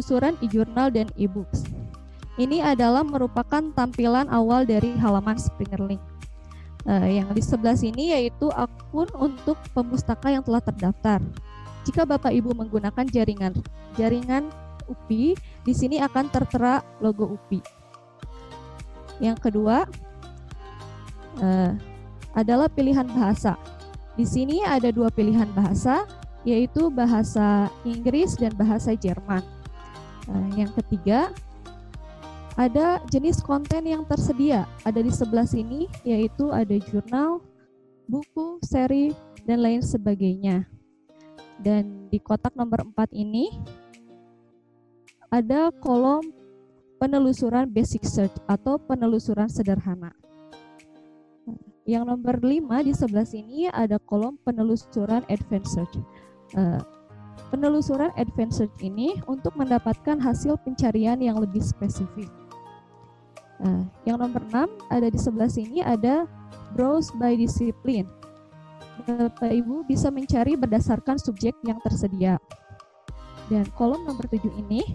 penelusuran e-journal dan e-books. Ini adalah merupakan tampilan awal dari halaman Springerlink. Uh, yang di sebelah sini yaitu akun untuk pemustaka yang telah terdaftar. Jika Bapak Ibu menggunakan jaringan jaringan UPI, di sini akan tertera logo UPI. Yang kedua uh, adalah pilihan bahasa. Di sini ada dua pilihan bahasa, yaitu bahasa Inggris dan bahasa Jerman. Uh, yang ketiga ada jenis konten yang tersedia. Ada di sebelah sini, yaitu ada jurnal, buku, seri, dan lain sebagainya. Dan di kotak nomor 4 ini, ada kolom penelusuran basic search atau penelusuran sederhana. Yang nomor 5 di sebelah sini ada kolom penelusuran advanced search. Uh, penelusuran advanced ini untuk mendapatkan hasil pencarian yang lebih spesifik. Nah, yang nomor 6 ada di sebelah sini ada browse by discipline. Bapak Ibu bisa mencari berdasarkan subjek yang tersedia. Dan kolom nomor 7 ini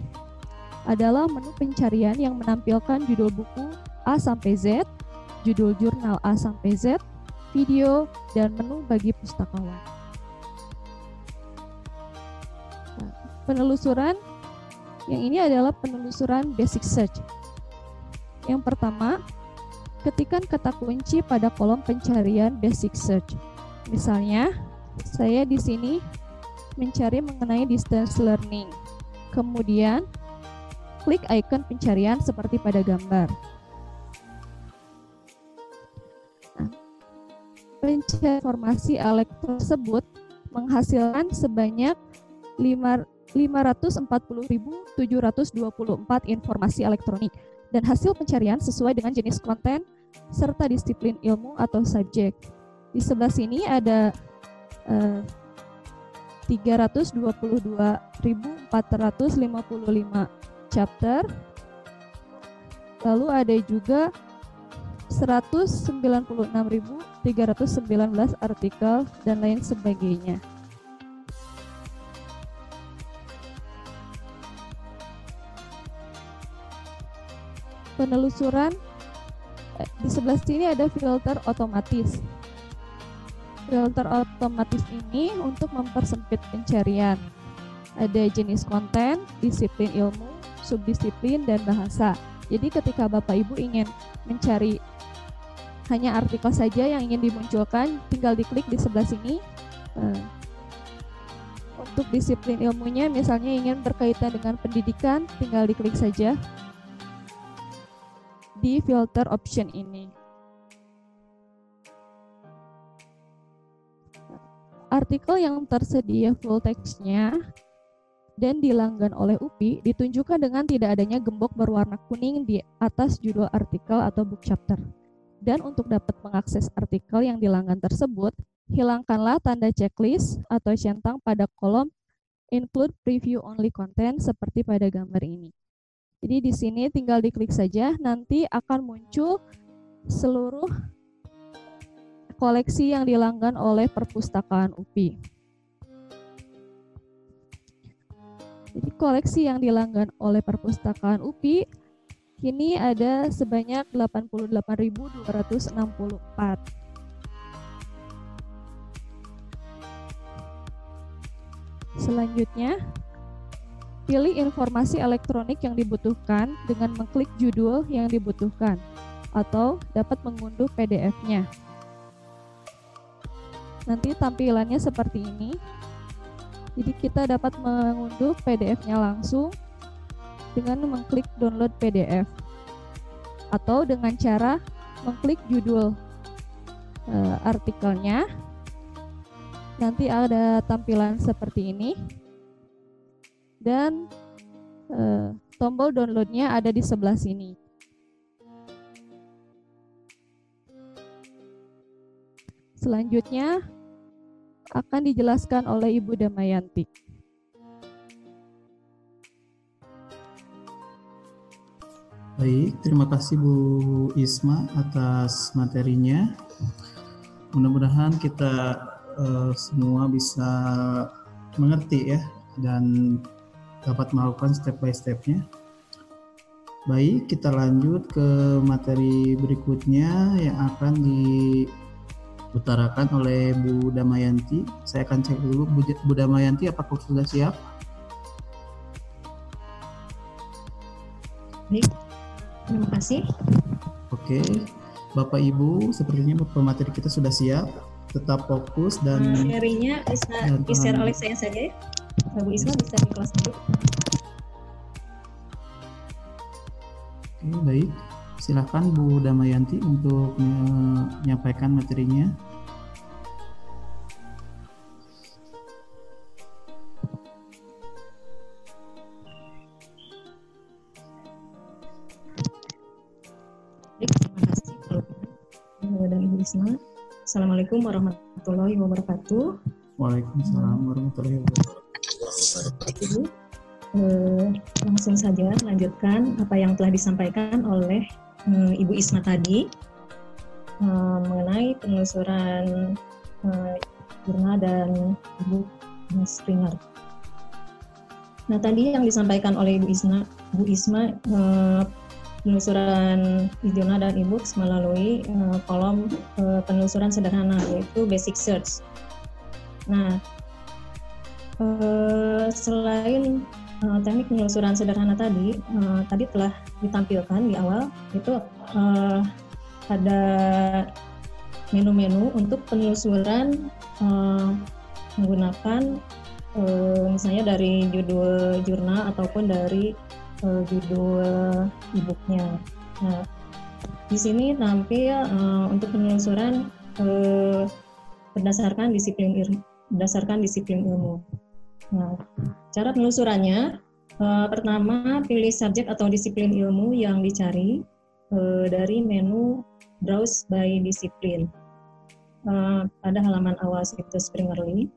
adalah menu pencarian yang menampilkan judul buku A sampai Z, judul jurnal A sampai Z, video, dan menu bagi pustakawan. Penelusuran yang ini adalah penelusuran basic search yang pertama, ketikkan kata kunci pada kolom pencarian basic search. Misalnya, saya di sini mencari mengenai distance learning. Kemudian, klik icon pencarian seperti pada gambar. Nah, pencarian informasi elektron tersebut menghasilkan sebanyak 540.724 informasi elektronik dan hasil pencarian sesuai dengan jenis konten serta disiplin ilmu atau subjek. Di sebelah sini ada uh, 322.455 chapter. Lalu ada juga 196.319 artikel dan lain sebagainya. Penelusuran eh, di sebelah sini ada filter otomatis. Filter otomatis ini untuk mempersempit pencarian. Ada jenis konten, disiplin ilmu, subdisiplin, dan bahasa. Jadi ketika Bapak Ibu ingin mencari hanya artikel saja yang ingin dimunculkan, tinggal diklik di sebelah sini. Eh, untuk disiplin ilmunya, misalnya ingin berkaitan dengan pendidikan, tinggal diklik saja di filter option ini. Artikel yang tersedia full text-nya dan dilanggan oleh UPI ditunjukkan dengan tidak adanya gembok berwarna kuning di atas judul artikel atau book chapter. Dan untuk dapat mengakses artikel yang dilanggan tersebut, hilangkanlah tanda checklist atau centang pada kolom include preview only content seperti pada gambar ini. Jadi di sini tinggal diklik saja, nanti akan muncul seluruh koleksi yang dilanggan oleh perpustakaan UPI. Jadi koleksi yang dilanggan oleh perpustakaan UPI kini ada sebanyak 88.264. Selanjutnya, Pilih informasi elektronik yang dibutuhkan dengan mengklik judul yang dibutuhkan atau dapat mengunduh PDF-nya. Nanti tampilannya seperti ini. Jadi kita dapat mengunduh PDF-nya langsung dengan mengklik download PDF atau dengan cara mengklik judul e, artikelnya. Nanti ada tampilan seperti ini dan uh, tombol downloadnya ada di sebelah sini. Selanjutnya akan dijelaskan oleh Ibu Damayanti. Baik, terima kasih Bu Isma atas materinya. Mudah-mudahan kita uh, semua bisa mengerti ya dan dapat melakukan step by stepnya. Baik, kita lanjut ke materi berikutnya yang akan diutarakan oleh Bu Damayanti. Saya akan cek dulu Bu Damayanti apakah sudah siap? Baik, terima kasih. Oke, Bapak Ibu, sepertinya pemateri kita sudah siap. Tetap fokus dan materinya bisa di-share oleh saya saja ya. Bu Isma bisa di kelas dulu. Oke, baik. Silakan Bu Damayanti untuk menyampaikan materinya. Terima kasih. Assalamualaikum warahmatullahi wabarakatuh. Waalaikumsalam warahmatullahi wabarakatuh. Ibu, eh, langsung saja lanjutkan apa yang telah disampaikan oleh eh, Ibu Isma tadi eh, mengenai penelusuran eh, dan Ibu Springer. Nah tadi yang disampaikan oleh Ibu Isma, Bu Isma eh, penelusuran Iduna dan e-books melalui uh, kolom uh, penelusuran sederhana yaitu basic search. Nah, uh, selain uh, teknik penelusuran sederhana tadi, uh, tadi telah ditampilkan di awal itu uh, ada menu-menu untuk penelusuran uh, menggunakan uh, misalnya dari judul jurnal ataupun dari uh, judul e-booknya. Nah, di sini tampil uh, untuk penelusuran uh, berdasarkan disiplin berdasarkan disiplin ilmu. Nah, cara penelusurannya uh, pertama pilih subjek atau disiplin ilmu yang dicari uh, dari menu browse by disiplin uh, pada halaman awal situs Springerly.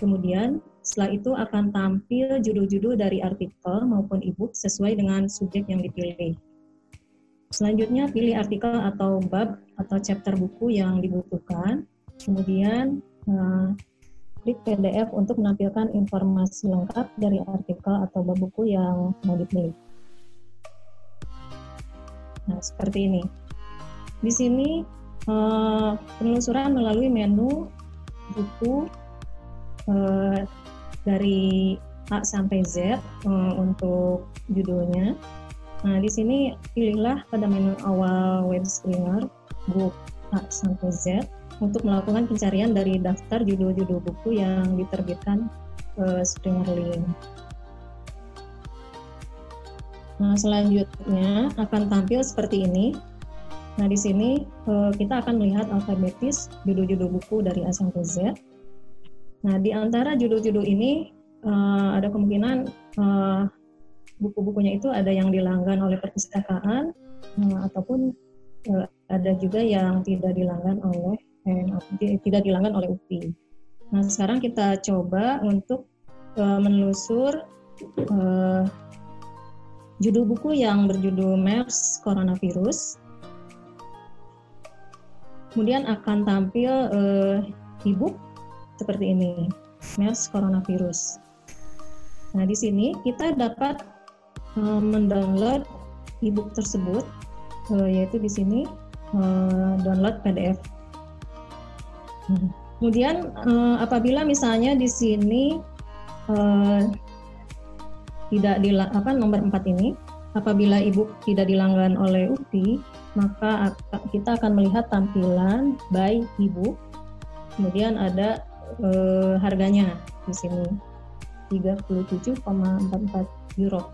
Kemudian setelah itu akan tampil judul-judul dari artikel maupun e-book sesuai dengan subjek yang dipilih. Selanjutnya pilih artikel atau bab atau chapter buku yang dibutuhkan. Kemudian klik PDF untuk menampilkan informasi lengkap dari artikel atau bab buku yang mau dipilih. Nah, seperti ini. Di sini uh, penelusuran melalui menu buku uh, dari A sampai Z um, untuk judulnya. Nah, di sini pilihlah pada menu awal web screener book A sampai Z untuk melakukan pencarian dari daftar judul-judul buku yang diterbitkan uh, Springer Link. Nah, selanjutnya akan tampil seperti ini. Nah, di sini uh, kita akan melihat alfabetis judul-judul buku dari A sampai Z Nah, di antara judul-judul ini uh, ada kemungkinan buku-bukunya itu ada yang dilanggan oleh perpustakaan ataupun ada juga yang tidak dilanggan oleh eh, tidak dilanggan oleh UPI. Nah, sekarang kita coba untuk uh, menelusur uh, judul buku yang berjudul MERS Coronavirus. Kemudian akan tampil uh, e-book seperti ini, MERS coronavirus. Nah, di sini kita dapat uh, mendownload e-book tersebut, uh, yaitu di sini uh, download PDF. Kemudian uh, apabila misalnya di sini uh, tidak di apa nomor 4 ini, apabila e-book tidak dilanggan oleh UPI, maka kita akan melihat tampilan by e-book. Kemudian ada eh, harganya di sini 37,44 euro.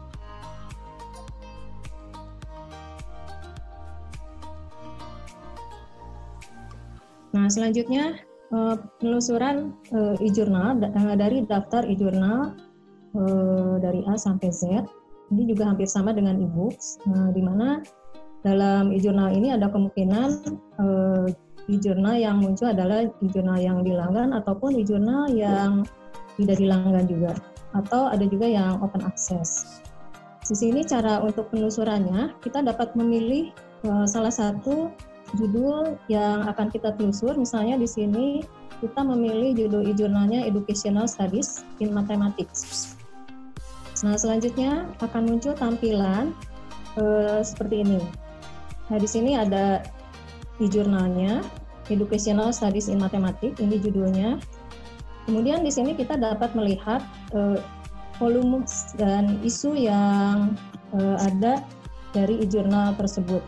Nah, selanjutnya eh, penelusuran eh, e-jurnal eh, dari daftar e-jurnal dari A sampai Z. Ini juga hampir sama dengan e-books, nah, di mana dalam e-jurnal ini ada kemungkinan e-jurnal yang muncul adalah e-jurnal yang dilanggan ataupun e-jurnal yang tidak dilanggan juga atau ada juga yang open access. Di sini cara untuk penelusurannya kita dapat memilih salah satu judul yang akan kita telusur. Misalnya di sini kita memilih judul e-jurnalnya Educational Studies in Mathematics. Nah, selanjutnya akan muncul tampilan uh, seperti ini. Nah, di sini ada e-jurnalnya, Educational Studies in Mathematics, ini judulnya. Kemudian di sini kita dapat melihat uh, volume dan isu yang uh, ada dari e-jurnal tersebut.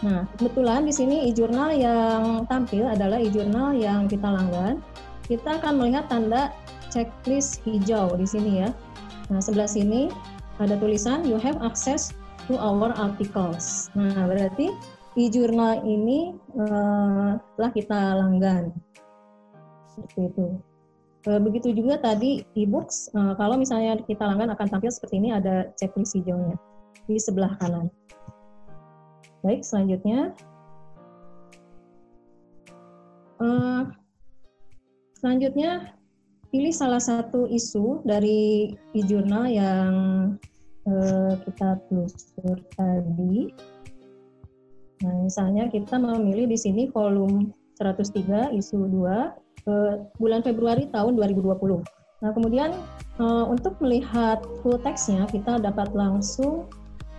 Nah, kebetulan di sini e-jurnal yang tampil adalah e-jurnal yang kita langgan. Kita akan melihat tanda checklist hijau di sini ya. Nah, sebelah sini ada tulisan you have access to our articles. Nah, berarti e-jurnal ini uh, telah kita langgan. Seperti itu. Uh, begitu juga tadi e-books, uh, kalau misalnya kita langgan akan tampil seperti ini ada checklist hijaunya di sebelah kanan. Baik, selanjutnya. Uh, selanjutnya pilih salah satu isu dari e-jurnal yang uh, kita telusur tadi. Nah, misalnya kita memilih di sini volume 103 isu 2 uh, bulan Februari tahun 2020. Nah, kemudian uh, untuk melihat full text-nya kita dapat langsung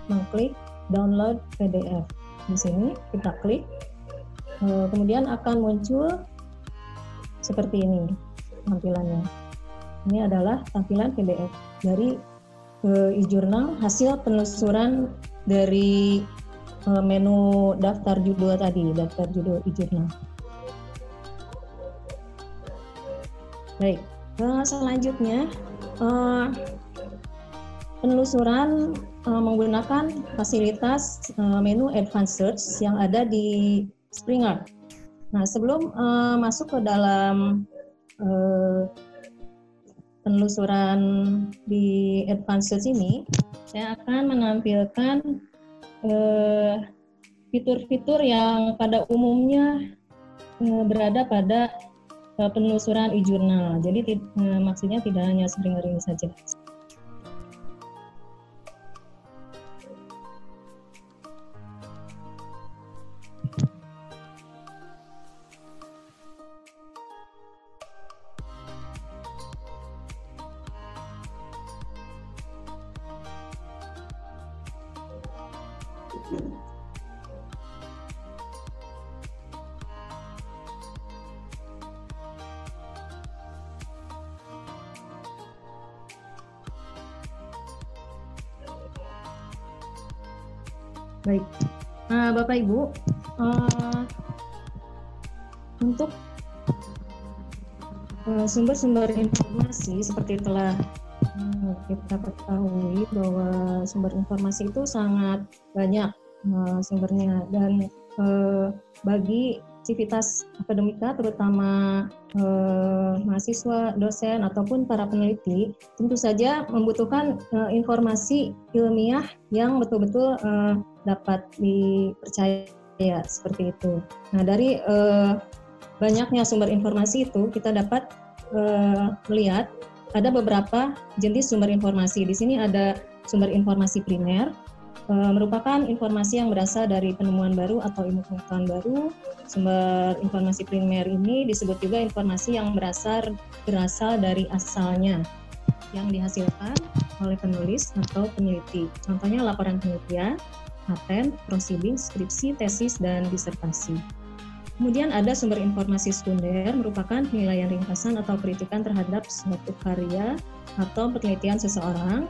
mengklik download PDF. Di sini kita klik, uh, kemudian akan muncul seperti ini tampilannya. Ini adalah tampilan PDF dari uh, e-jurnal hasil penelusuran dari uh, menu daftar judul tadi, daftar judul e-jurnal. Baik, selanjutnya penelusuran uh, menggunakan fasilitas uh, menu Advanced Search yang ada di Springer. Nah, sebelum uh, masuk ke dalam penelusuran di advanced ini, saya akan menampilkan fitur eh, fitur-fitur yang pada umumnya berada pada penelusuran e-jurnal. Jadi maksudnya tidak hanya Springer ini saja. Bapak Ibu, uh, untuk eh, sumber-sumber informasi seperti telah uh, kita ketahui bahwa sumber informasi itu sangat banyak sumbernya. Dan bagi aktivitas akademika terutama eh, mahasiswa, dosen ataupun para peneliti tentu saja membutuhkan eh, informasi ilmiah yang betul-betul eh, dapat dipercaya seperti itu. Nah, dari banyaknya sumber informasi itu kita dapat melihat ada beberapa jenis sumber informasi. Di sini ada sumber informasi primer, merupakan informasi yang berasal dari penemuan baru atau ilmu pengetahuan baru. Sumber informasi primer ini disebut juga informasi yang berasal berasal dari asalnya yang dihasilkan oleh penulis atau peneliti. Contohnya laporan penelitian, paten, prosiding, skripsi, tesis, dan disertasi. Kemudian ada sumber informasi sekunder merupakan penilaian ringkasan atau kritikan terhadap suatu karya atau penelitian seseorang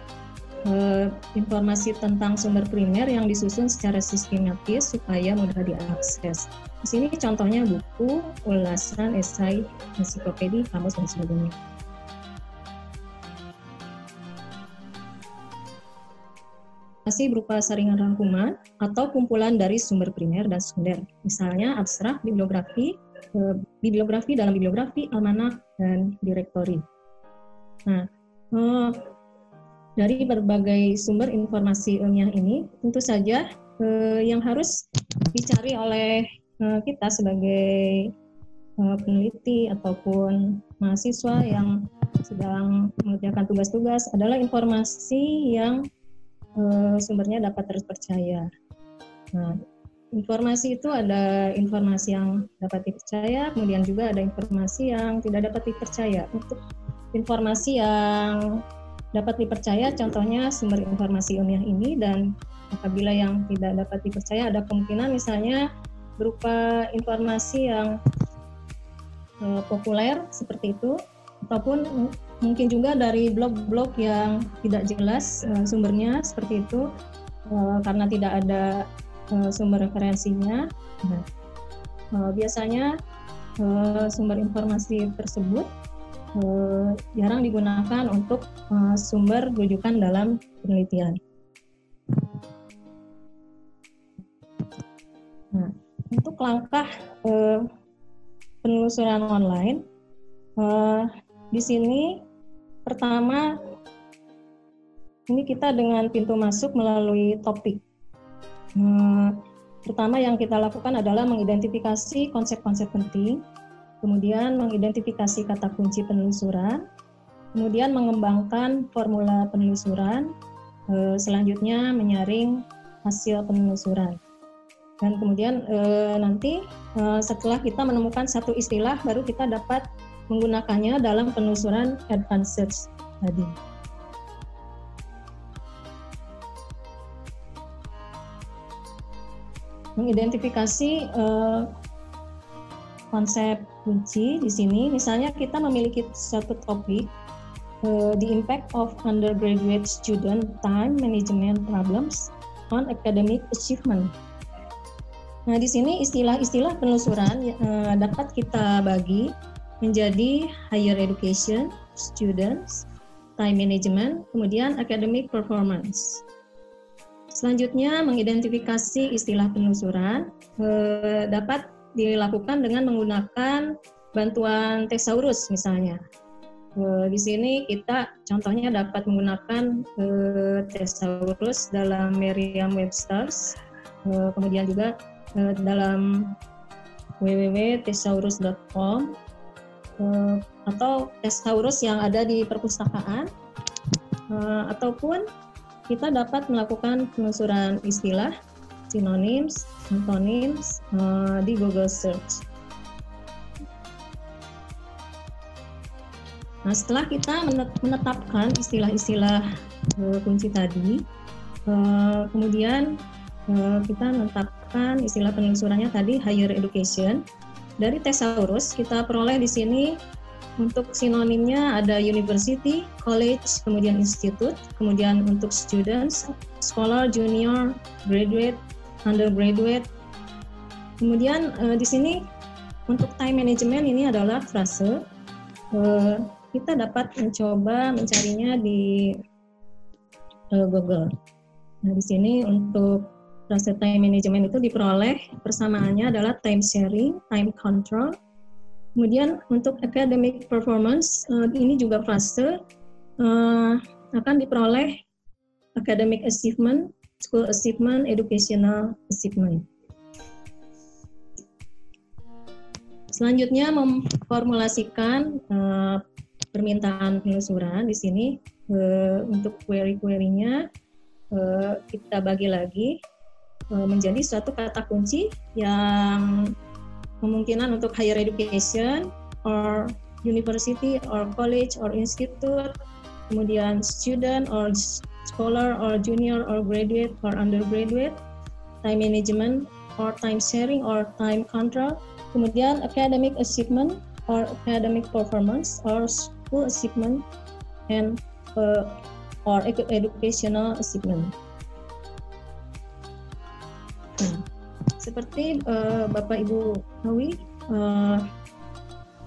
eh, informasi tentang sumber primer yang disusun secara sistematis supaya mudah diakses. Di sini contohnya buku, ulasan, esai, ensiklopedi, kamus, dan sebagainya. Masih berupa saringan rangkuman atau kumpulan dari sumber primer dan sekunder. Misalnya abstrak, bibliografi, eh, bibliografi dalam bibliografi, almanak, dan direktori. Nah, eh, dari berbagai sumber informasi ilmiah ini, tentu saja eh, yang harus dicari oleh eh, kita sebagai eh, peneliti ataupun mahasiswa yang sedang mengerjakan tugas-tugas adalah informasi yang eh, sumbernya dapat terpercaya. Nah, informasi itu ada informasi yang dapat dipercaya, kemudian juga ada informasi yang tidak dapat dipercaya. Untuk informasi yang dapat dipercaya contohnya sumber informasi ilmiah ini dan apabila yang tidak dapat dipercaya ada kemungkinan misalnya berupa informasi yang uh, populer seperti itu ataupun mungkin juga dari blog-blog yang tidak jelas uh, sumbernya seperti itu uh, karena tidak ada sumber referensinya. Nah, biasanya sumber informasi tersebut uh, jarang digunakan untuk uh, sumber rujukan dalam penelitian. Nah, untuk langkah uh, penelusuran online, uh, di sini pertama ini kita dengan pintu masuk melalui topik. Hmm, pertama yang kita lakukan adalah mengidentifikasi konsep-konsep penting, kemudian mengidentifikasi kata kunci penelusuran, kemudian mengembangkan formula penelusuran, eh, selanjutnya menyaring hasil penelusuran. Dan kemudian eh, nanti eh, setelah kita menemukan satu istilah, baru kita dapat menggunakannya dalam penelusuran advanced search tadi. Mengidentifikasi konsep kunci di sini, misalnya kita memiliki satu topik, uh, the impact of undergraduate student time management problems on academic achievement. Nah, di sini istilah-istilah penelusuran uh, dapat kita bagi menjadi higher education, students, time management, kemudian academic performance. Selanjutnya, mengidentifikasi istilah penelusuran eh, dapat dilakukan dengan menggunakan bantuan thesaurus misalnya. Eh, di sini kita contohnya dapat menggunakan eh, thesaurus dalam Merriam-Webster, eh, kemudian juga eh, dalam www.thesaurus.com uh, atau thesaurus yang ada di perpustakaan uh, ataupun kita dapat melakukan penelusuran istilah synonyms, antonyms uh, di Google Search. Nah, setelah kita menetapkan istilah-istilah uh, kunci tadi, uh, kemudian uh, kita menetapkan istilah penelusurannya tadi higher education. Dari thesaurus kita peroleh di sini untuk sinonimnya ada university, college, kemudian institute, kemudian untuk students, scholar, junior, graduate, undergraduate. Kemudian uh, di sini untuk time management ini adalah frase. Uh, kita dapat mencoba mencarinya di uh, Google. Nah, di sini untuk frase time management itu diperoleh persamaannya adalah time sharing, time control. Kemudian untuk academic performance uh, ini juga frase uh, akan diperoleh academic achievement, school achievement, educational achievement. Selanjutnya memformulasikan uh, permintaan penelusuran di sini uh, untuk query-querynya uh, kita bagi lagi Eh, menjadi suatu kata kunci yang kemungkinan untuk higher education or university or college or institute kemudian student or scholar or junior or graduate or undergraduate time management or time sharing or time control kemudian academic achievement or academic performance or school achievement and uh, or educational achievement. Seperti uh, Bapak Ibu tahu, uh,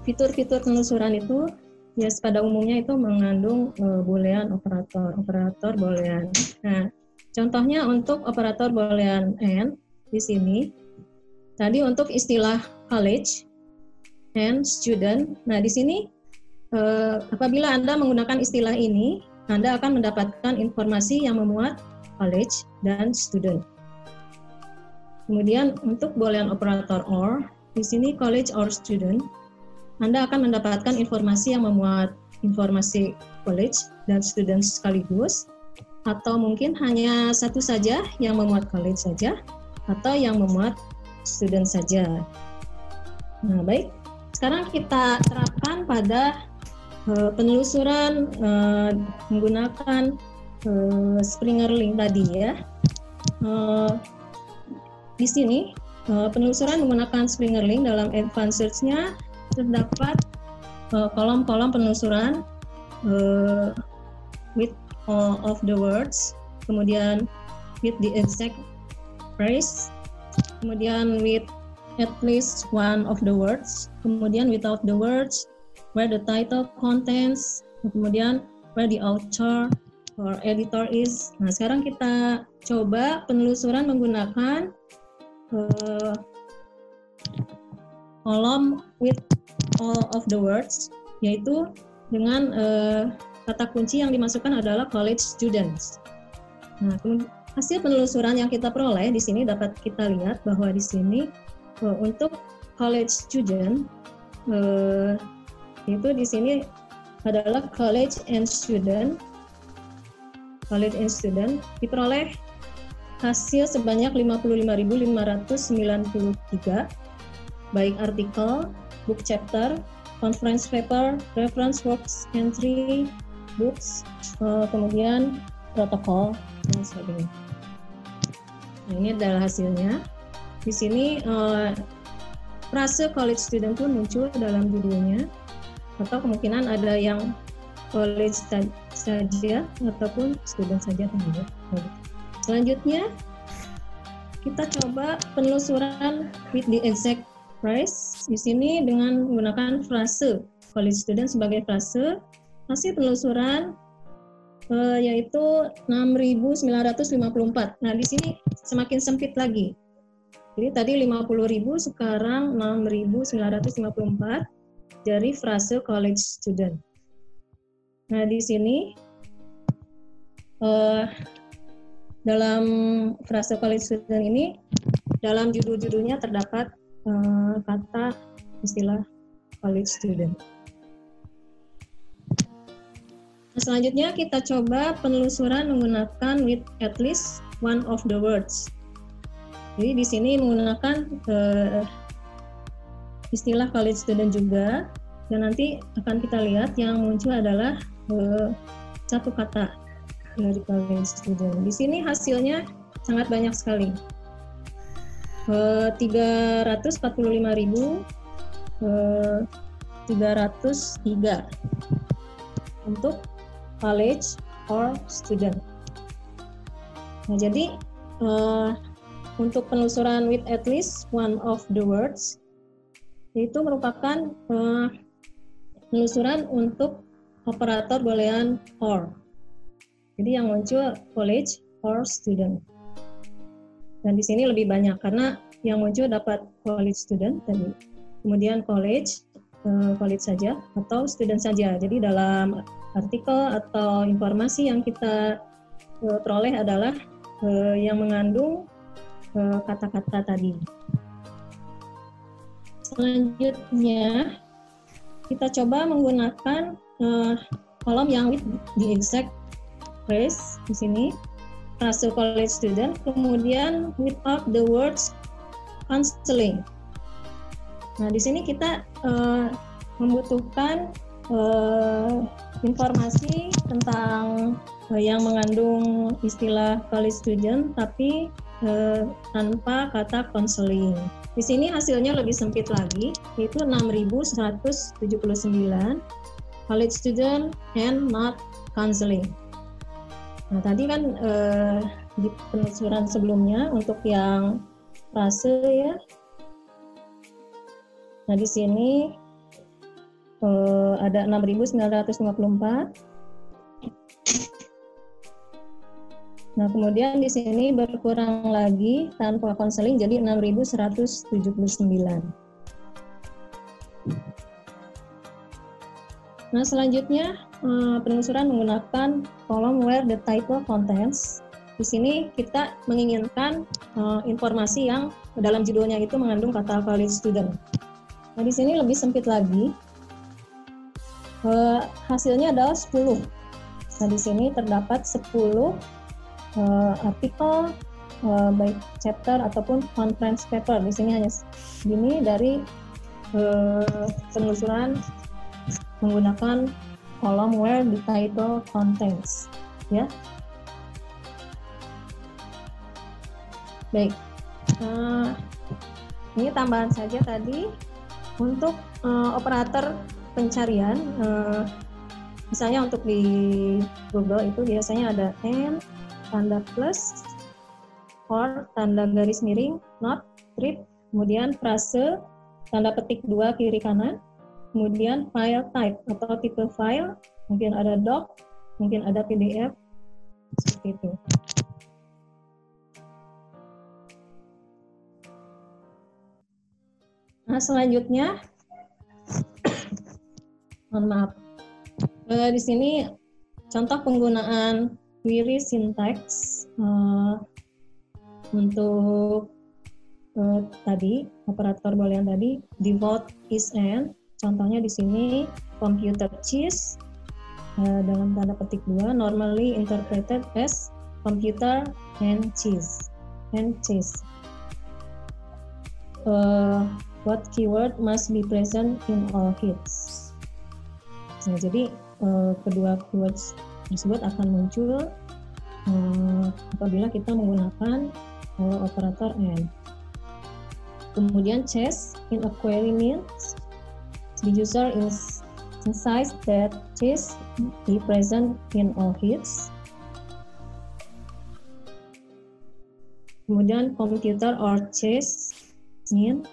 fitur-fitur penelusuran itu ya pada umumnya itu mengandung uh, boolean operator, operator boolean. Nah, contohnya untuk operator boolean and di sini tadi untuk istilah college and student. Nah, di sini uh, apabila Anda menggunakan istilah ini, Anda akan mendapatkan informasi yang memuat college dan student. Kemudian untuk boolean operator or, di sini college or student, Anda akan mendapatkan informasi yang memuat informasi college dan student sekaligus, atau mungkin hanya satu saja yang memuat college saja, atau yang memuat student saja. Nah, baik. Sekarang kita terapkan pada uh, penelusuran uh, menggunakan uh, Springer Link tadi ya. Uh, di sini uh, penelusuran menggunakan Springer Link dalam advanced search-nya terdapat kolom-kolom uh, penelusuran uh, with all of the words, kemudian with the exact phrase, kemudian with at least one of the words, kemudian without the words, where the title contents, kemudian where the author or editor is. Nah, sekarang kita coba penelusuran menggunakan uh, kolom with all of the words, yaitu dengan uh, kata kunci yang dimasukkan adalah college students. Nah, hasil penelusuran yang kita peroleh di sini dapat kita lihat bahwa di sini uh, untuk college student uh, itu di sini adalah college and student college and student diperoleh hasil sebanyak 55.593 baik artikel, book chapter, conference paper, reference works entry, books, uh, kemudian protokol dan sebagainya. Nah, ini adalah hasilnya. Di sini uh, frase college student pun muncul dalam judulnya atau kemungkinan ada yang college saja ataupun student saja Selanjutnya kita coba penelusuran with the exact price di sini dengan menggunakan frase college student sebagai frase hasil penelusuran uh, yaitu 6.954. Nah, di sini semakin sempit lagi. Jadi tadi 50.000 sekarang 6.954 dari frase college student. Nah, di sini uh, dalam frase college student ini dalam judul-judulnya terdapat uh, kata istilah college student. Nah, selanjutnya kita coba penelusuran menggunakan with at least one of the words. Jadi di sini menggunakan uh, istilah college student juga dan nanti akan kita lihat yang muncul adalah uh, satu kata dari college student. Di sini hasilnya sangat banyak sekali. Uh, 345.303 uh, untuk college or student. Nah, jadi uh, untuk penelusuran with at least one of the words itu merupakan uh, penelusuran untuk operator boolean or. Jadi yang muncul college or student. Dan di sini lebih banyak karena yang muncul dapat college student tadi. Kemudian college, uh, college saja atau student saja. Jadi dalam artikel atau informasi yang kita uh, peroleh adalah uh, yang mengandung kata-kata tadi. Selanjutnya, kita coba menggunakan kolom yang with exact phrase di sini, frase college student, kemudian without the words counseling. Nah, di sini kita uh, membutuhkan uh, informasi tentang uh, yang mengandung istilah college student, tapi uh, tanpa kata counseling. Di sini hasilnya lebih sempit lagi, yaitu 6.179 college student and not counseling. Nah, tadi kan eh, di penelusuran sebelumnya untuk yang frase ya. Nah, di sini eh, ada 6.954 Nah, kemudian di sini berkurang lagi tanpa konseling jadi 6.179. Nah, selanjutnya eh, penelusuran menggunakan kolom where the title contents. Di sini kita menginginkan uh, informasi yang dalam judulnya itu mengandung kata college student. Nah, di sini lebih sempit lagi. Uh, hasilnya adalah 10. Nah, di sini terdapat 10 uh, artikel baik chapter ataupun conference paper. Di sini hanya segini dari penelusuran menggunakan column where the title contains. Ya. Baik. Uh, ini tambahan saja tadi untuk uh, operator pencarian. Uh, misalnya untuk di Google itu biasanya ada n tanda plus or tanda garis miring not trip kemudian frase tanda petik dua kiri kanan kemudian file type atau tipe file mungkin ada doc mungkin ada pdf seperti itu. Nah, selanjutnya, mohon maaf, uh, di sini contoh penggunaan query syntax uh, untuk uh, tadi operator boolean tadi default is and contohnya di sini computer cheese uh, dalam tanda petik dua normally interpreted as computer and cheese and cheese uh, what keyword must be present in all hits. Nah, jadi uh, kedua keywords tersebut akan muncul uh, apabila kita menggunakan uh, operator and. Kemudian chess in a query means the user is insists that chess be present in all hits. Kemudian computer or chess mean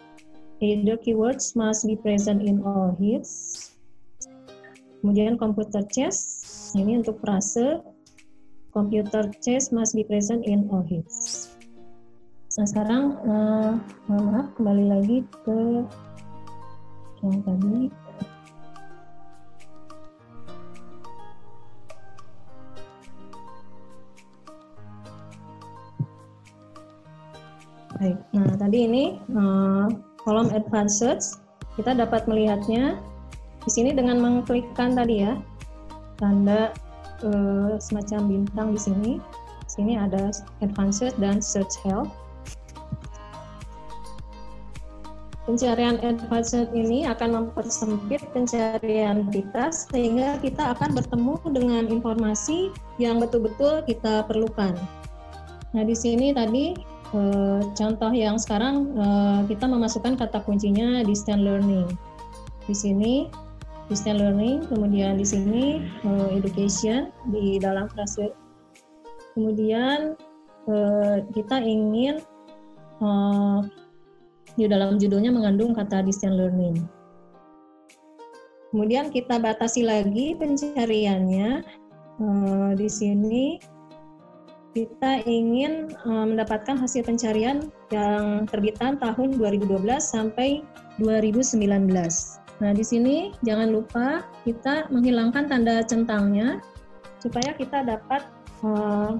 Either keywords must be present in all hits. Kemudian computer chess, ini untuk frase computer chess must be present in all hits. Nah sekarang, uh, maaf kembali lagi ke yang tadi. Baik, nah tadi ini uh, kolom advanced search, kita dapat melihatnya di sini dengan mengklikkan tadi ya tanda uh, semacam bintang di sini. Sini ada advanced search dan search help. Pencarian advanced ini akan mempersempit pencarian kita sehingga kita akan bertemu dengan informasi yang betul-betul kita perlukan. Nah, di sini tadi Uh, contoh yang sekarang uh, kita memasukkan kata kuncinya distance learning. Di sini distance learning, kemudian di sini uh, education di dalam frase. Kemudian kita ingin di dalam judulnya mengandung kata distance learning. Kemudian kita batasi lagi pencariannya uh, di sini kita ingin um, mendapatkan hasil pencarian yang terbitan tahun 2012 sampai 2019. Nah, di sini jangan lupa kita menghilangkan tanda centangnya supaya kita dapat uh,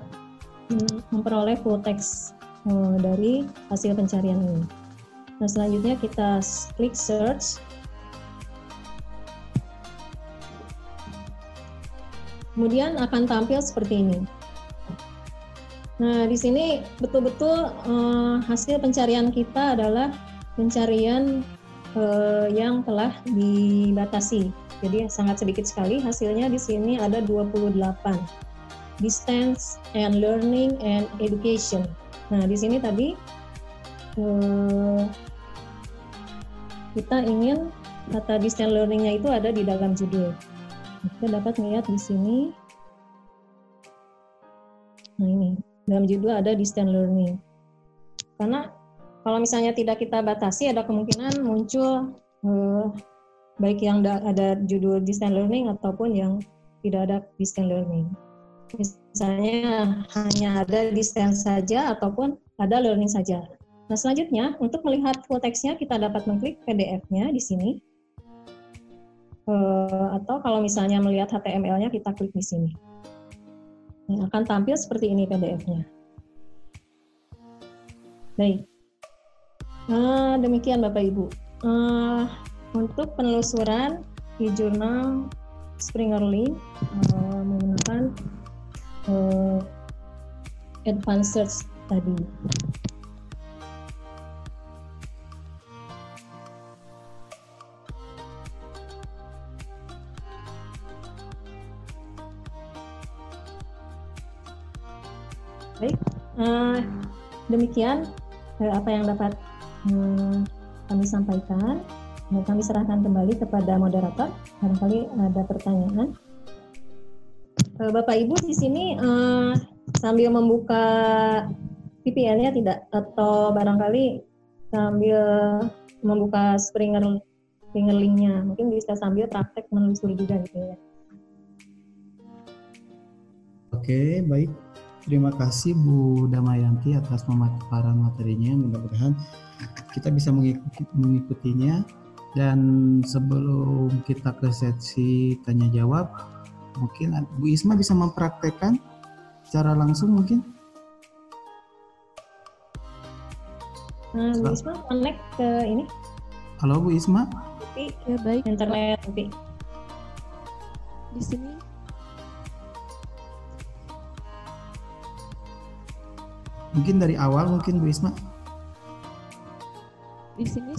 memperoleh full text uh, dari hasil pencarian ini. Nah, selanjutnya kita klik search. Kemudian akan tampil seperti ini. Nah, di sini betul-betul uh, hasil pencarian kita adalah pencarian uh, yang telah dibatasi. Jadi sangat sedikit sekali hasilnya di sini ada 28. Distance and learning and education. Nah, di sini tadi uh, kita ingin kata distance learningnya itu ada di dalam judul. Kita dapat melihat di sini. Nah, ini dalam judul ada distance learning. Karena kalau misalnya tidak kita batasi, ada kemungkinan muncul eh, baik yang ada judul distance learning ataupun yang tidak ada distance learning. Misalnya hanya ada distance saja ataupun ada learning saja. Nah selanjutnya untuk melihat full text-nya kita dapat mengklik PDF-nya di sini. Uh, atau kalau misalnya melihat HTML-nya kita klik di sini akan tampil seperti ini PDF-nya. Baik. Nah, demikian Bapak Ibu. Uh, untuk penelusuran di jurnal Springer Link uh, menggunakan uh, advanced search tadi. Uh, demikian uh, apa yang dapat uh, kami sampaikan. Dan kami serahkan kembali kepada moderator. Barangkali ada pertanyaan. Uh, Bapak Ibu di sini uh, sambil membuka VPN-nya tidak atau barangkali sambil membuka Springer Springer link-nya mungkin bisa sambil praktek menelusuri juga gitu ya. Oke, baik. Terima kasih Bu Damayanti atas pemaparan materinya. Mudah-mudahan kita bisa mengikuti, mengikutinya. Dan sebelum kita ke sesi tanya jawab, mungkin Bu Isma bisa mempraktekkan secara langsung mungkin. Nah, Bu Isma connect ke ini. Halo Bu Isma. ya baik. Internet nanti. Di sini Mungkin dari awal mungkin Bu Isma. Di sini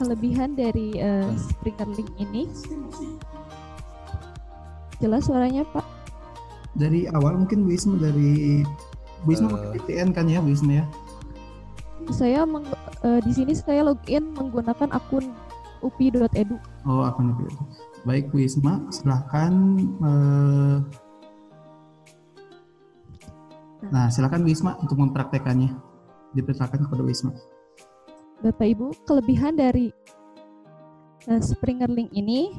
kelebihan dari uh, Springer Link ini jelas suaranya Pak. Dari awal mungkin Bu Isma dari Bu Isma uh, pakai VPN kan ya Bu Isma ya? Saya meng, uh, di sini saya login menggunakan akun upi.edu. Oh akun upi. Baik Bu Isma, silahkan uh, Nah, silakan Wisma untuk mempraktekannya. Dipersilakan kepada Wisma. Bapak Ibu, kelebihan dari uh, Springer Link ini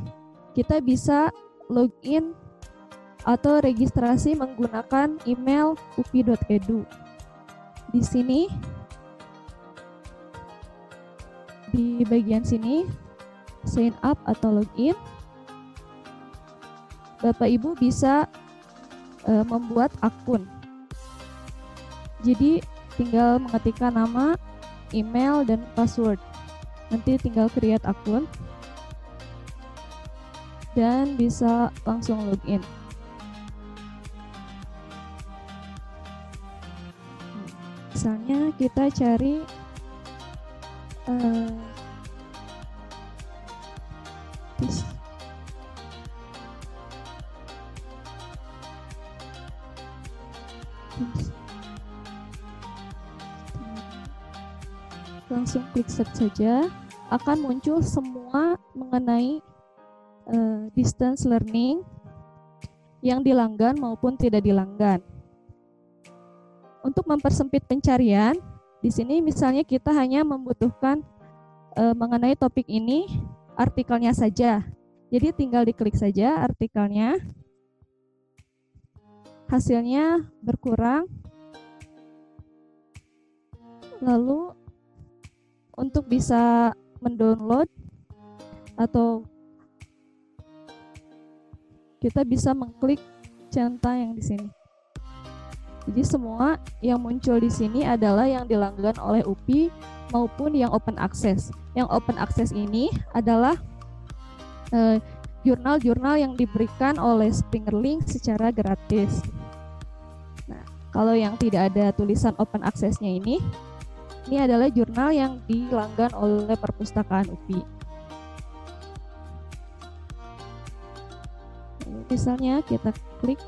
kita bisa login atau registrasi menggunakan email upi.edu. Di sini di bagian sini sign up atau login Bapak Ibu bisa uh, membuat akun jadi tinggal mengetikkan nama, email, dan password. Nanti tinggal create akun dan bisa langsung login. Misalnya kita cari uh, search saja akan muncul semua mengenai uh, distance learning yang dilanggan maupun tidak dilanggan. Untuk mempersempit pencarian, di sini misalnya kita hanya membutuhkan uh, mengenai topik ini artikelnya saja. Jadi tinggal diklik saja artikelnya. Hasilnya berkurang. Lalu untuk bisa mendownload atau kita bisa mengklik centang yang di sini. Jadi semua yang muncul di sini adalah yang dilanggan oleh UPI maupun yang open access. Yang open access ini adalah eh, jurnal-jurnal uh, yang diberikan oleh Springerlink secara gratis. Nah, kalau yang tidak ada tulisan open access-nya ini, ini adalah jurnal yang dilanggan oleh perpustakaan UPI. Misalnya kita klik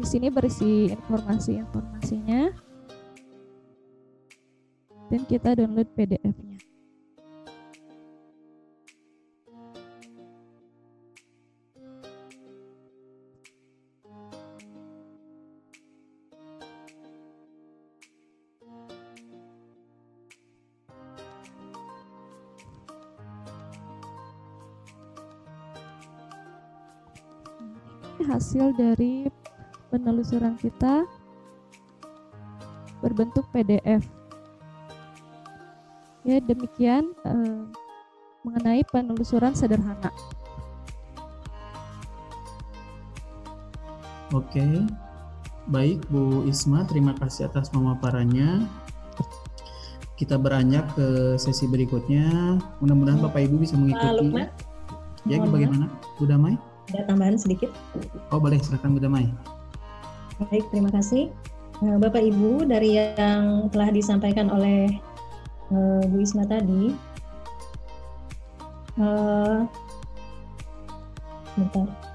Di sini berisi informasi-informasinya dan kita download PDF-nya. Hasil dari penelusuran kita berbentuk PDF. Ya, demikian eh, mengenai penelusuran sederhana. Oke, baik Bu Isma, terima kasih atas pemaparannya. Kita beranjak ke sesi berikutnya. Mudah-mudahan Bapak Ibu bisa mengikuti. Ya, bagaimana, Bu Damai? Ada tambahan sedikit? Oh boleh, silakan Bu Damai. Baik, terima kasih. Nah, Bapak Ibu, dari yang telah disampaikan oleh uh, Bu Isma tadi, uh, bentar.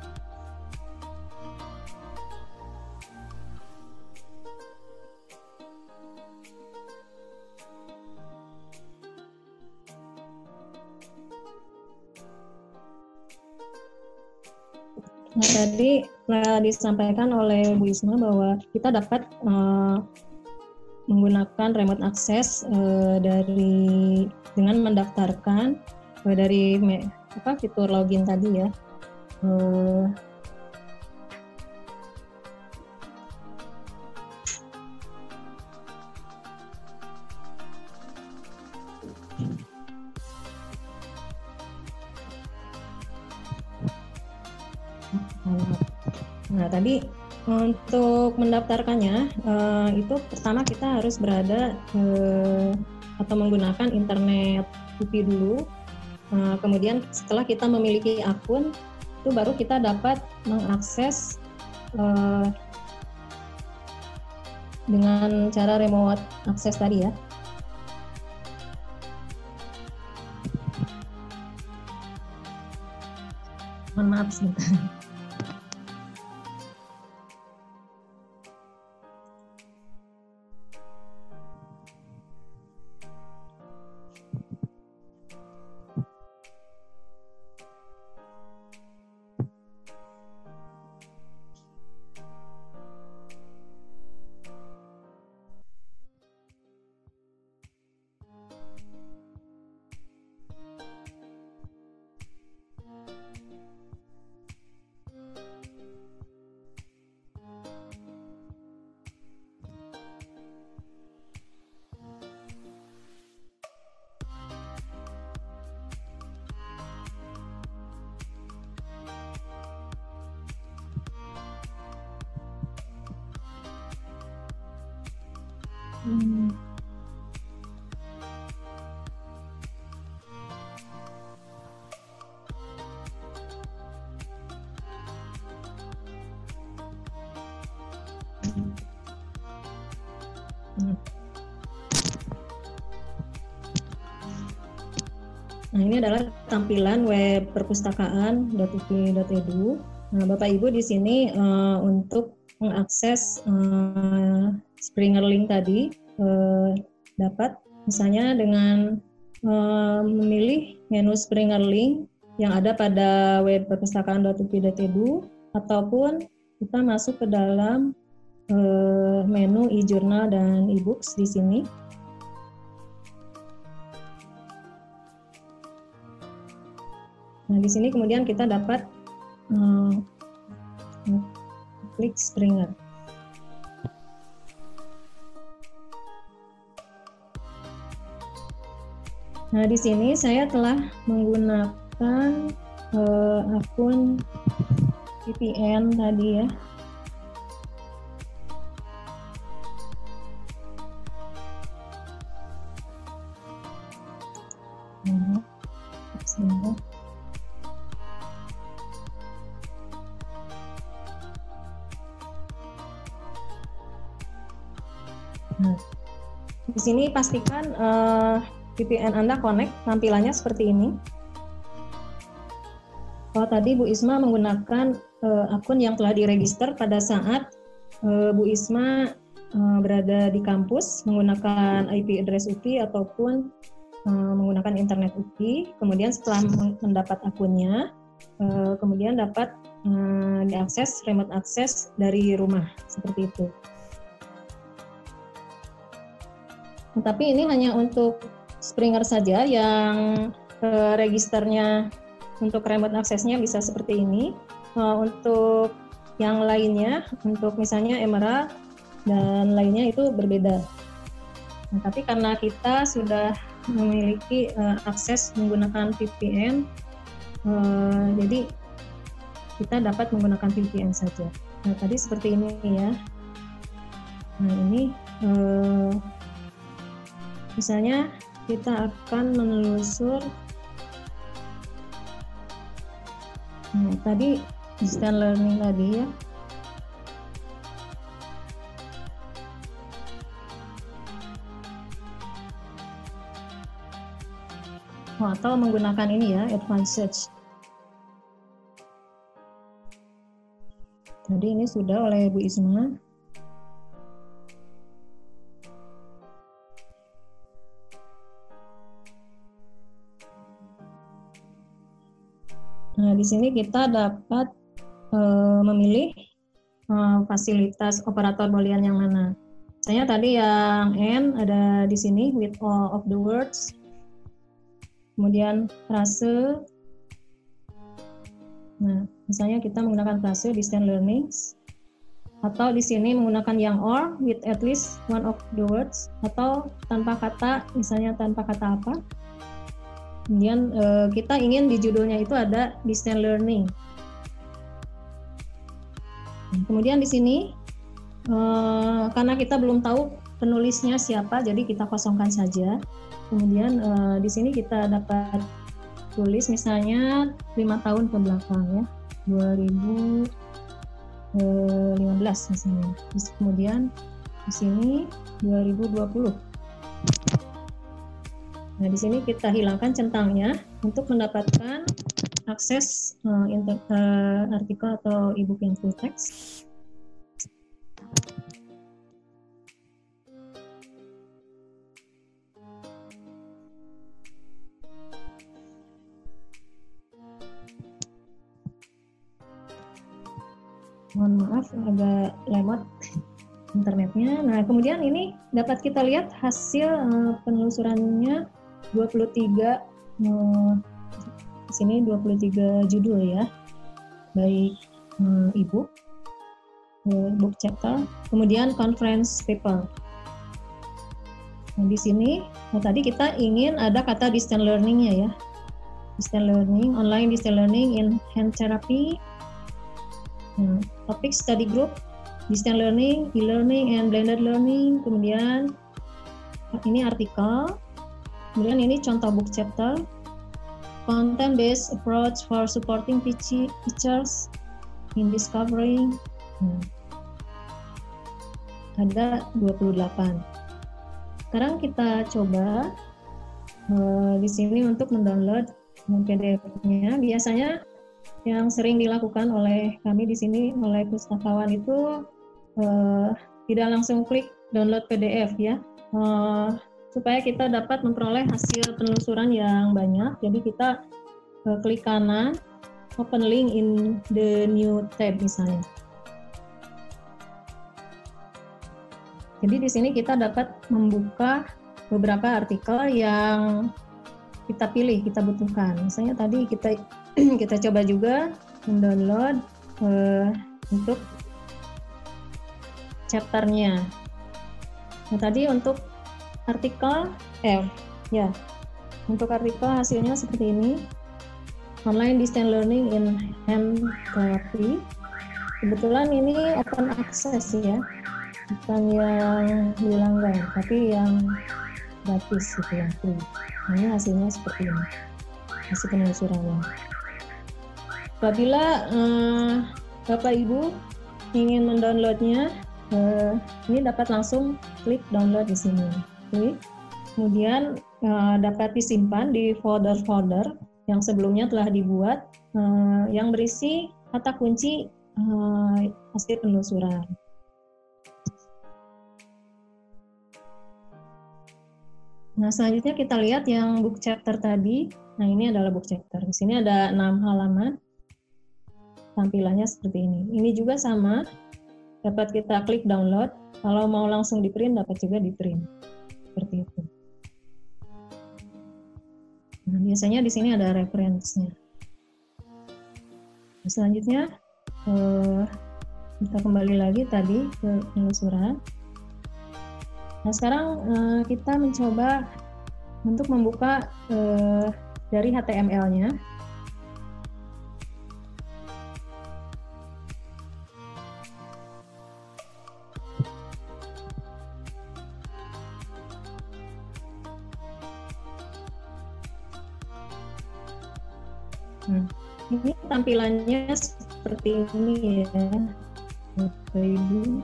Tadi telah disampaikan oleh Bu Isma bahwa kita dapat uh, menggunakan remote access uh, dari dengan mendaftarkan uh, dari me, apa fitur login tadi ya. Uh, Nah, tadi untuk mendaftarkannya uh, itu pertama kita harus berada uh, atau menggunakan internet UPI dulu. Uh, kemudian setelah kita memiliki akun, itu baru kita dapat mengakses dengan cara remote akses tadi ya. Mohon maaf sebentar. Nah, ini adalah tampilan web perpustakaan.upi.edu. Nah, Bapak Ibu di sini uh, untuk mengakses uh, Springer Link tadi uh, dapat misalnya dengan uh, memilih menu Springer Link yang ada pada web perpustakaan.upi.edu ataupun kita masuk ke dalam uh, menu e-journal dan e-books di sini. Nah, di sini kemudian kita dapat uh, klik Springer. Nah, di sini saya telah menggunakan uh, akun VPN tadi ya. Pastikan uh, VPN Anda connect, tampilannya seperti ini. Kalau tadi Bu Isma menggunakan uh, akun yang telah diregister pada saat uh, Bu Isma uh, berada di kampus menggunakan IP address UPI ataupun uh, menggunakan internet UPI. Kemudian setelah mendapat akunnya, uh, kemudian dapat uh, diakses remote access dari rumah seperti itu. Tapi ini hanya untuk Springer saja yang uh, registernya untuk remote aksesnya bisa seperti ini. Uh, untuk yang lainnya, untuk misalnya Emerald dan lainnya itu berbeda. Nah, tapi karena kita sudah memiliki uh, akses menggunakan VPN, uh, jadi kita dapat menggunakan VPN saja. Nah, tadi seperti ini ya. Nah, ini uh, misalnya kita akan menelusur. Nah, tadi distance learning tadi ya. Oh, atau menggunakan ini ya advanced search. Tadi ini sudah oleh Bu Isma Nah, di sini kita dapat uh, memilih uh, fasilitas operator boolean yang mana. Misalnya tadi yang N ada di sini with all of the words. Kemudian frase. Nah, misalnya kita menggunakan frase distance learnings atau di sini menggunakan yang or with at least one of the words atau tanpa kata misalnya tanpa kata apa kemudian uh, kita ingin di judulnya itu ada distance learning kemudian di sini uh, karena kita belum tahu penulisnya siapa jadi kita kosongkan saja kemudian uh, di sini kita dapat tulis misalnya lima tahun ke belakang ya 2000 15 misalnya. Terus kemudian di sini 2020. Nah, di sini kita hilangkan centangnya untuk mendapatkan akses uh, uh, artikel atau ebook yang full text. mohon maaf agak lemot internetnya. Nah, kemudian ini dapat kita lihat hasil uh, penelusurannya 23 uh, di sini 23 judul ya. Baik uh, ebook, uh, book chapter, kemudian conference paper. Nah, di sini nah, tadi kita ingin ada kata distance learning-nya ya. Distance learning, online distance learning in hand therapy, Hmm, topik study group, distance learning, e-learning, and blended learning. Kemudian ini artikel. Kemudian ini contoh book chapter. Content based approach for supporting teachers in discovering. Hmm. Ada 28. Sekarang kita coba uh, di sini untuk mendownload PDF-nya. Biasanya yang sering dilakukan oleh kami di sini oleh pustakawan itu uh, tidak langsung klik download PDF ya uh, supaya kita dapat memperoleh hasil penelusuran yang banyak. Jadi kita uh, klik kanan open link in the new tab misalnya. Jadi di sini kita dapat membuka beberapa artikel yang kita pilih, kita butuhkan. Misalnya tadi kita kita coba juga mendownload uh, untuk chapternya. Nah, tadi untuk artikel, eh, ya, untuk artikel hasilnya seperti ini. Online Distance Learning in Hand Therapy. Kebetulan ini open access ya, bukan yang dilanggar, tapi yang gratis gitu. Nah, ini hasilnya seperti ini, hasil penelusurannya. Apabila uh, Bapak Ibu ingin mendownloadnya, uh, ini dapat langsung klik download di sini. Klik. Kemudian uh, dapat disimpan di folder-folder yang sebelumnya telah dibuat, uh, yang berisi kata kunci uh, hasil penelusuran. Nah, selanjutnya kita lihat yang book chapter tadi. Nah, ini adalah book chapter. Di sini ada enam halaman tampilannya seperti ini. Ini juga sama, dapat kita klik download. Kalau mau langsung di print, dapat juga di Nah, biasanya di sini ada referensinya. Nah, selanjutnya, eh, kita kembali lagi tadi ke penelusuran. Nah, sekarang eh, kita mencoba untuk membuka eh, dari HTML-nya. Hmm. Ini tampilannya seperti ini ya, Bapak Ibu.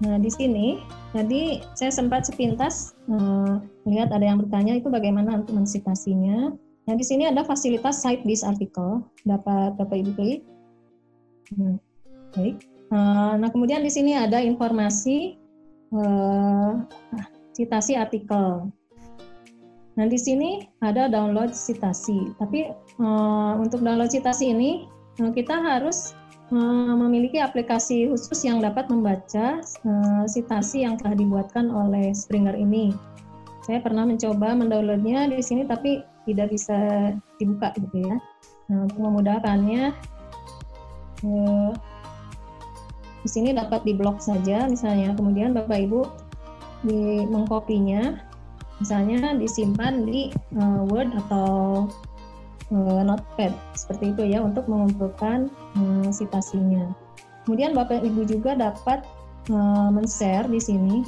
Nah di sini tadi saya sempat sepintas uh, lihat ada yang bertanya itu bagaimana untuk mensitasinya. Nah di sini ada fasilitas site this article dapat Bapak Ibu klik. Hmm. Baik. Uh, nah kemudian di sini ada informasi uh, citasi artikel. Nah, di sini ada download citasi. Tapi uh, untuk download citasi ini uh, kita harus uh, memiliki aplikasi khusus yang dapat membaca uh, sitasi yang telah dibuatkan oleh Springer ini. Saya pernah mencoba mendownloadnya di sini tapi tidak bisa dibuka gitu ya. Nah, untuk memudahkannya uh, di sini dapat diblok saja misalnya. Kemudian Bapak Ibu di mengkopinya misalnya disimpan di uh, Word atau uh, Notepad seperti itu ya untuk mengumpulkan uh. Kemudian Bapak Ibu juga dapat uh, men-share di sini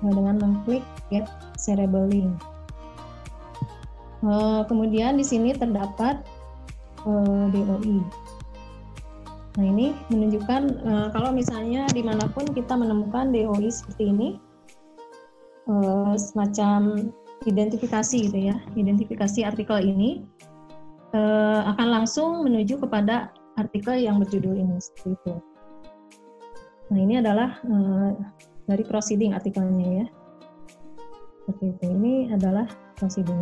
dengan mengklik Get Shareable Link. Uh, kemudian di sini terdapat uh, DOI. Nah ini menunjukkan uh, kalau misalnya di mana pun kita menemukan DOI seperti ini, uh, semacam identifikasi gitu ya, identifikasi artikel ini uh, akan langsung menuju kepada artikel yang berjudul ini seperti itu. Nah ini adalah uh, dari proceeding artikelnya ya, seperti itu. Ini adalah proceeding.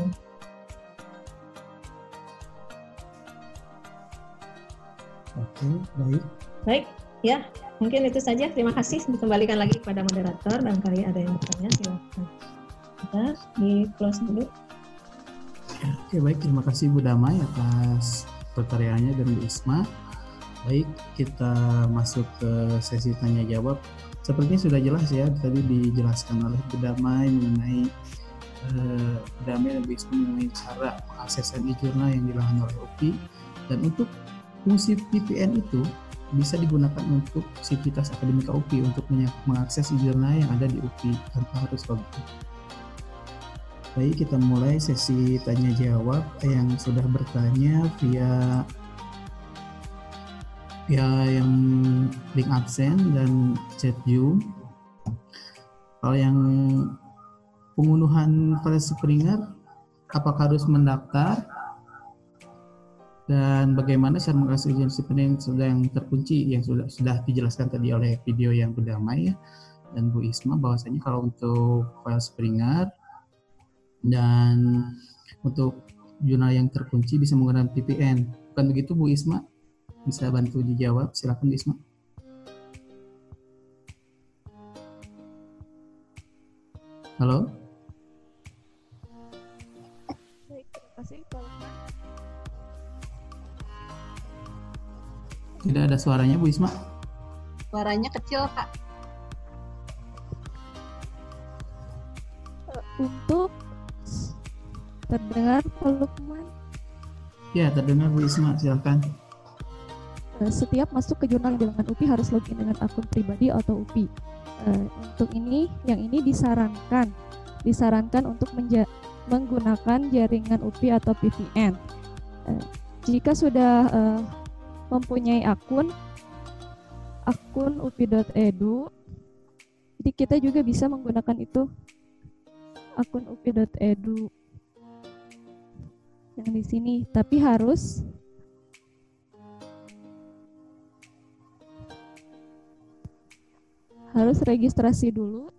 Oke, baik. Baik, ya mungkin itu saja. Terima kasih. Dikembalikan lagi kepada moderator. dan kali ada yang bertanya, silakan. Kita di close dulu. Ya, oke, baik. Terima kasih Bu Damai atas pertanyaannya dan Bu Isma. Baik, kita masuk ke sesi tanya jawab. Sepertinya sudah jelas ya, tadi dijelaskan oleh Bu Damai mengenai eh, Damai dan Bu Isma mengenai cara mengakses e-jurnal yang dilakukan oleh UPI. Dan untuk fungsi VPN itu bisa digunakan untuk sivitas akademika UPI untuk mengakses jurnal yang ada di UPI tanpa harus login. Baik, kita mulai sesi tanya jawab yang sudah bertanya via via yang link absen dan chat Zoom. Kalau yang pengunduhan file Springer, apakah harus mendaftar dan bagaimana cara mengakses agensi yang sedang terkunci yang sudah sudah dijelaskan tadi oleh video yang berdamai ya. Dan Bu Isma bahwasanya kalau untuk file Springer dan untuk jurnal yang terkunci bisa menggunakan VPN bukan begitu Bu Isma? Bisa bantu dijawab? Silakan Bu Isma. Halo Tidak ada suaranya Bu Isma? Suaranya kecil Kak. Untuk terdengar Pak Lukman? Ya, terdengar Bu Isma, silakan. Eh, setiap masuk ke jurnal bilangan UPI harus login dengan akun pribadi atau UPI. Eh, untuk ini, yang ini disarankan, disarankan untuk menggunakan jaringan UPI atau VPN. Eh, jika sudah mempunyai akun akun upi.edu jadi kita juga bisa menggunakan itu akun upi.edu yang di sini tapi harus harus registrasi dulu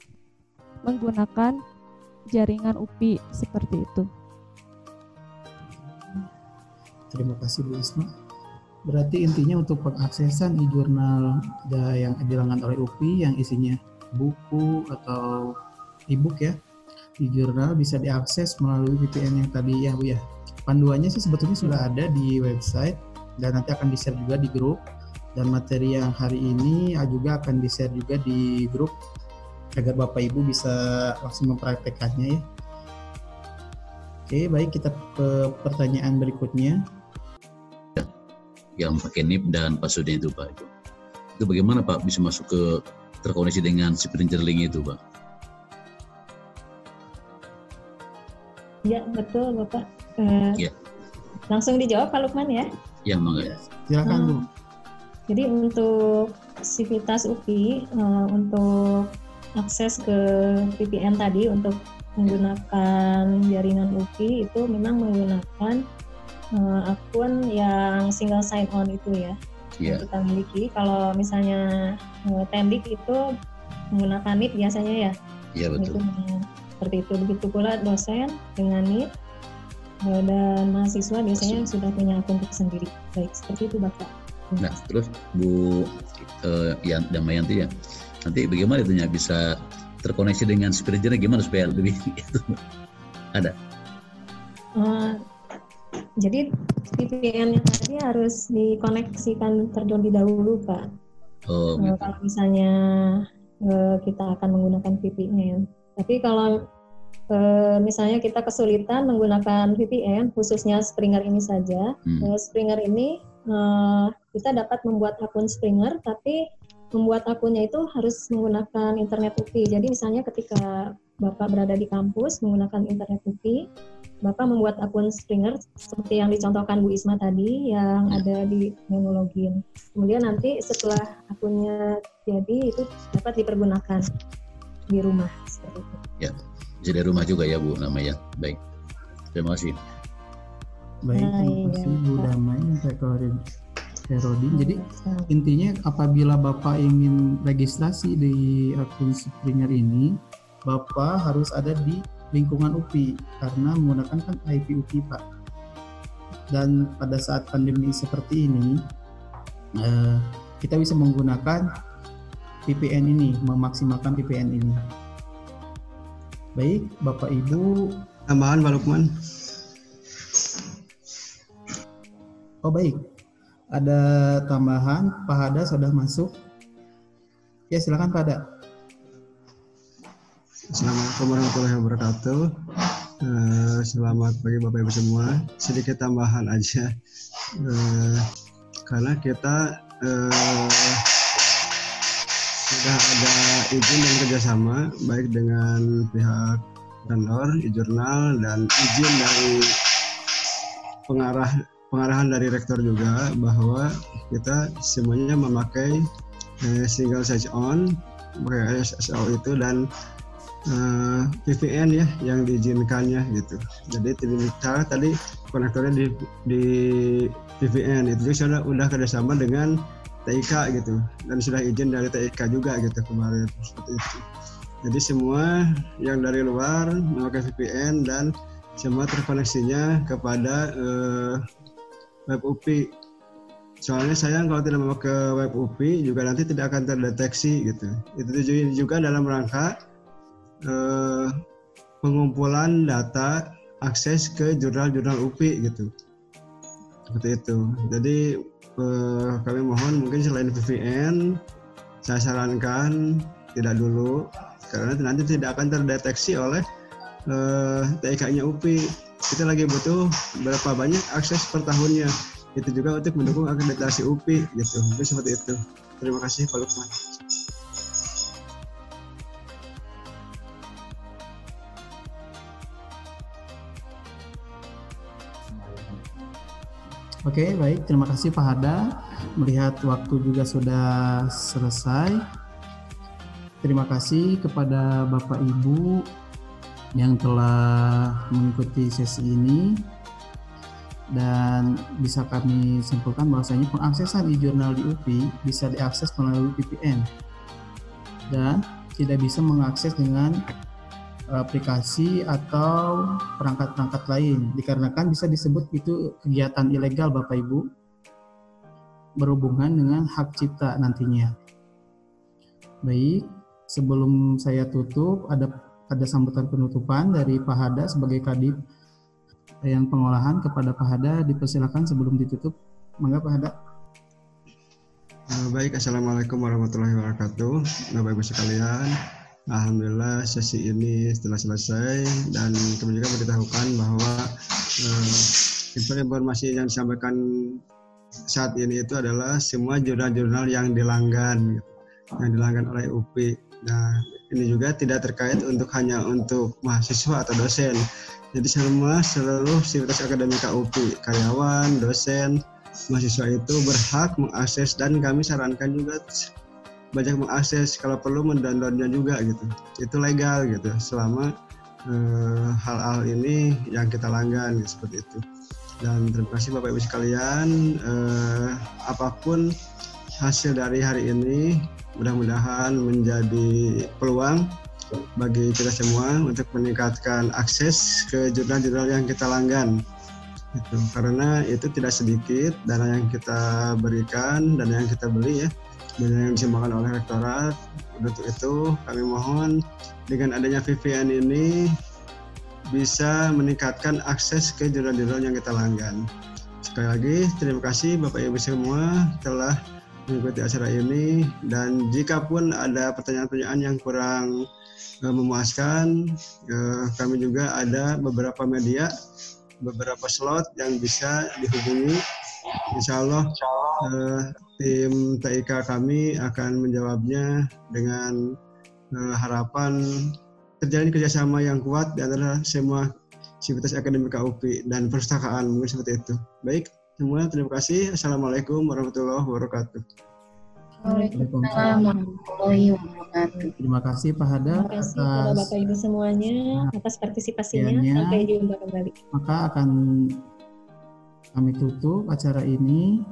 menggunakan jaringan UPI seperti itu. Terima kasih Bu Isma. Berarti intinya untuk pengaksesan e-jurnal yang dilakukan oleh UPI yang isinya buku atau e-book ya, e-jurnal bisa diakses melalui VPN yang tadi ya Bu ya. Panduannya sih sebetulnya sudah ada di website dan nanti akan di-share juga di grup dan materi yang hari ini juga akan di-share juga di grup agar Bapak Ibu bisa langsung mempraktekannya ya. Oke, baik kita ke pertanyaan berikutnya yang pakai NIP dan passwordnya itu Pak. Itu, itu bagaimana Pak bisa masuk ke terkoneksi dengan si link itu Pak? Ya betul Bapak. Uh, ya. Langsung dijawab Pak Lukman ya? Ya mangga. Silakan Bu. Uh, jadi untuk Sivitas UPI uh, eh, untuk akses ke VPN tadi untuk menggunakan jaringan UPI itu memang menggunakan uh, akun yang single sign on itu ya yeah. yang kita miliki. Kalau misalnya uh, Tendik itu menggunakan NIP biasanya ya. Iya yeah, betul. Itu, seperti itu. Begitu pula dosen dengan NIP uh, dan mahasiswa biasanya Betul. sudah punya akun sendiri. Baik, seperti itu Bapak. Nah, terus Bu uh, Yan, Damayanti ya, nanti bagaimana itu bisa terkoneksi dengan spirit journal gimana supaya lebih itu ada? Uh, jadi VPN yang tadi harus dikoneksikan terlebih dahulu, Pak. Oh, gitu. uh, kalau misalnya uh, kita akan menggunakan VPN. Tapi kalau uh, misalnya kita kesulitan menggunakan VPN, khususnya Springer ini saja, hmm. uh, Springer ini uh, kita dapat membuat akun Springer, tapi membuat akunnya itu harus menggunakan internet UPI. Jadi misalnya ketika Bapak berada di kampus menggunakan internet UPI, Bapak membuat akun Springer seperti yang dicontohkan Bu Isma tadi yang ada di menu login. Kemudian nanti setelah akunnya jadi itu dapat dipergunakan di rumah seperti itu. Ya, jadi rumah juga ya Bu namanya. Baik. Terima kasih. Baik, terima kasih Bu Damai, Pak Herodin. Jadi intinya apabila Bapak ingin registrasi di akun Springer ini, Bapak harus ada di lingkungan UPI karena menggunakan kan IP UPI Pak. Dan pada saat pandemi seperti ini, eh, kita bisa menggunakan VPN ini, memaksimalkan VPN ini. Baik, Bapak Ibu. Tambahan Pak Lukman. Oh baik, ada tambahan Pak Hada sudah masuk ya silakan Pak Hada Assalamualaikum warahmatullahi wabarakatuh. Uh, selamat pagi Bapak Ibu semua. Sedikit tambahan aja. Uh, karena kita uh, sudah ada izin dan kerjasama baik dengan pihak vendor, e-jurnal dan izin dari pengarah pengarahan dari rektor juga bahwa kita semuanya memakai eh, single sign on pakai SSO itu dan eh, VPN ya yang diizinkannya gitu. Jadi cara tadi konektornya di, di VPN itu sudah udah kerjasama dengan TIK gitu dan sudah izin dari TIK juga gitu kemarin seperti itu. Jadi semua yang dari luar memakai VPN dan semua terkoneksinya kepada eh, web UPI. Soalnya saya kalau tidak memakai web UPI juga nanti tidak akan terdeteksi gitu. Itu juga dalam rangka eh, pengumpulan data akses ke jurnal-jurnal UPI gitu. Seperti itu. Jadi eh, kami mohon mungkin selain VPN saya sarankan tidak dulu karena nanti tidak akan terdeteksi oleh eh, TIK-nya UPI kita lagi butuh berapa banyak akses per tahunnya. Itu juga untuk mendukung akreditasi UPI gitu. Mungkin seperti itu. Terima kasih Pak Lukman Oke, baik. Terima kasih Pak Hada. Melihat waktu juga sudah selesai. Terima kasih kepada Bapak Ibu yang telah mengikuti sesi ini dan bisa kami simpulkan bahwasanya pengaksesan e-jurnal di UPI bisa diakses melalui VPN dan tidak bisa mengakses dengan aplikasi atau perangkat-perangkat lain dikarenakan bisa disebut itu kegiatan ilegal Bapak Ibu berhubungan dengan hak cipta nantinya. Baik, sebelum saya tutup ada ada sambutan penutupan dari Pak Hada sebagai kadip yang pengolahan kepada Pak Hada dipersilakan sebelum ditutup. Mangga Pak Hada. Eh, baik, Assalamualaikum warahmatullahi wabarakatuh. Bapak Ibu sekalian, Alhamdulillah sesi ini setelah selesai dan kami juga memberitahukan bahwa eh, informasi yang disampaikan saat ini itu adalah semua jurnal-jurnal yang dilanggan, yang dilanggan oleh UPI. Nah, ini juga tidak terkait untuk hanya untuk mahasiswa atau dosen. Jadi semua seluruh sivitas akademika UPI, karyawan, dosen, mahasiswa itu berhak mengakses dan kami sarankan juga banyak mengakses kalau perlu mendownloadnya juga gitu. Itu legal gitu selama eh, hal-hal ini yang kita langgan gitu, seperti itu. Dan terima kasih Bapak Ibu sekalian, eh, apa pun hasil dari hari ini mudah-mudahan menjadi peluang bagi kita semua untuk meningkatkan akses ke jurnal-jurnal yang kita langgan itu karena itu tidak sedikit dana yang kita berikan dan yang kita beli ya yang disumbangkan oleh rektorat. Untuk itu kami mohon dengan adanya VPN ini bisa meningkatkan akses ke jurnal-jurnal yang kita langgan. Sekali lagi terima kasih Bapak Ibu semua telah mengikuti acara ini. Dan jika pun ada pertanyaan-pertanyaan yang kurang uh, memuaskan uh, kami juga ada beberapa media beberapa slot yang bisa dihubungi. Insya Allah uh, tim TIK kami akan menjawabnya dengan uh, harapan terjalin kerjasama yang kuat di antara semua sivitas akademik KUPI dan perpustakaan mungkin seperti itu. Baik, semua terima kasih. Assalamualaikum warahmatullahi wabarakatuh. Waalaikumsalam warahmatullahi wabarakatuh. Terima kasih Pak Hada Terima kasih kepada atas Bapak Ibu semuanya atas partisipasinya. Sampai jumpa kembali. maka akan kami tutup acara ini.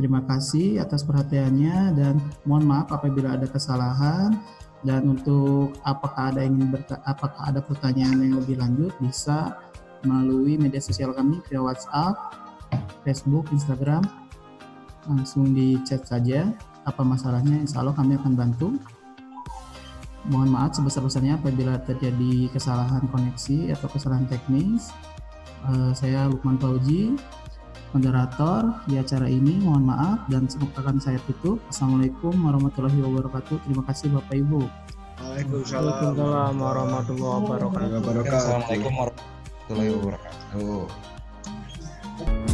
Terima kasih atas perhatiannya dan mohon maaf apabila ada kesalahan. Dan untuk apakah ada ingin berta- apakah ada pertanyaan yang lebih lanjut bisa melalui media sosial kami via WhatsApp, Facebook, Instagram. Langsung di chat saja. Apa masalahnya insya Allah kami akan bantu. Mohon maaf sebesar-besarnya apabila terjadi kesalahan koneksi atau kesalahan teknis. Eh, saya Lukman Fauji moderator di acara ini mohon maaf dan semoga akan saya tutup Assalamualaikum warahmatullahi wabarakatuh terima kasih Bapak Ibu Waalaikumsalam warahmatullahi wabarakatuh. wabarakatuh. Assalamualaikum warahmatullahi wabarakatuh.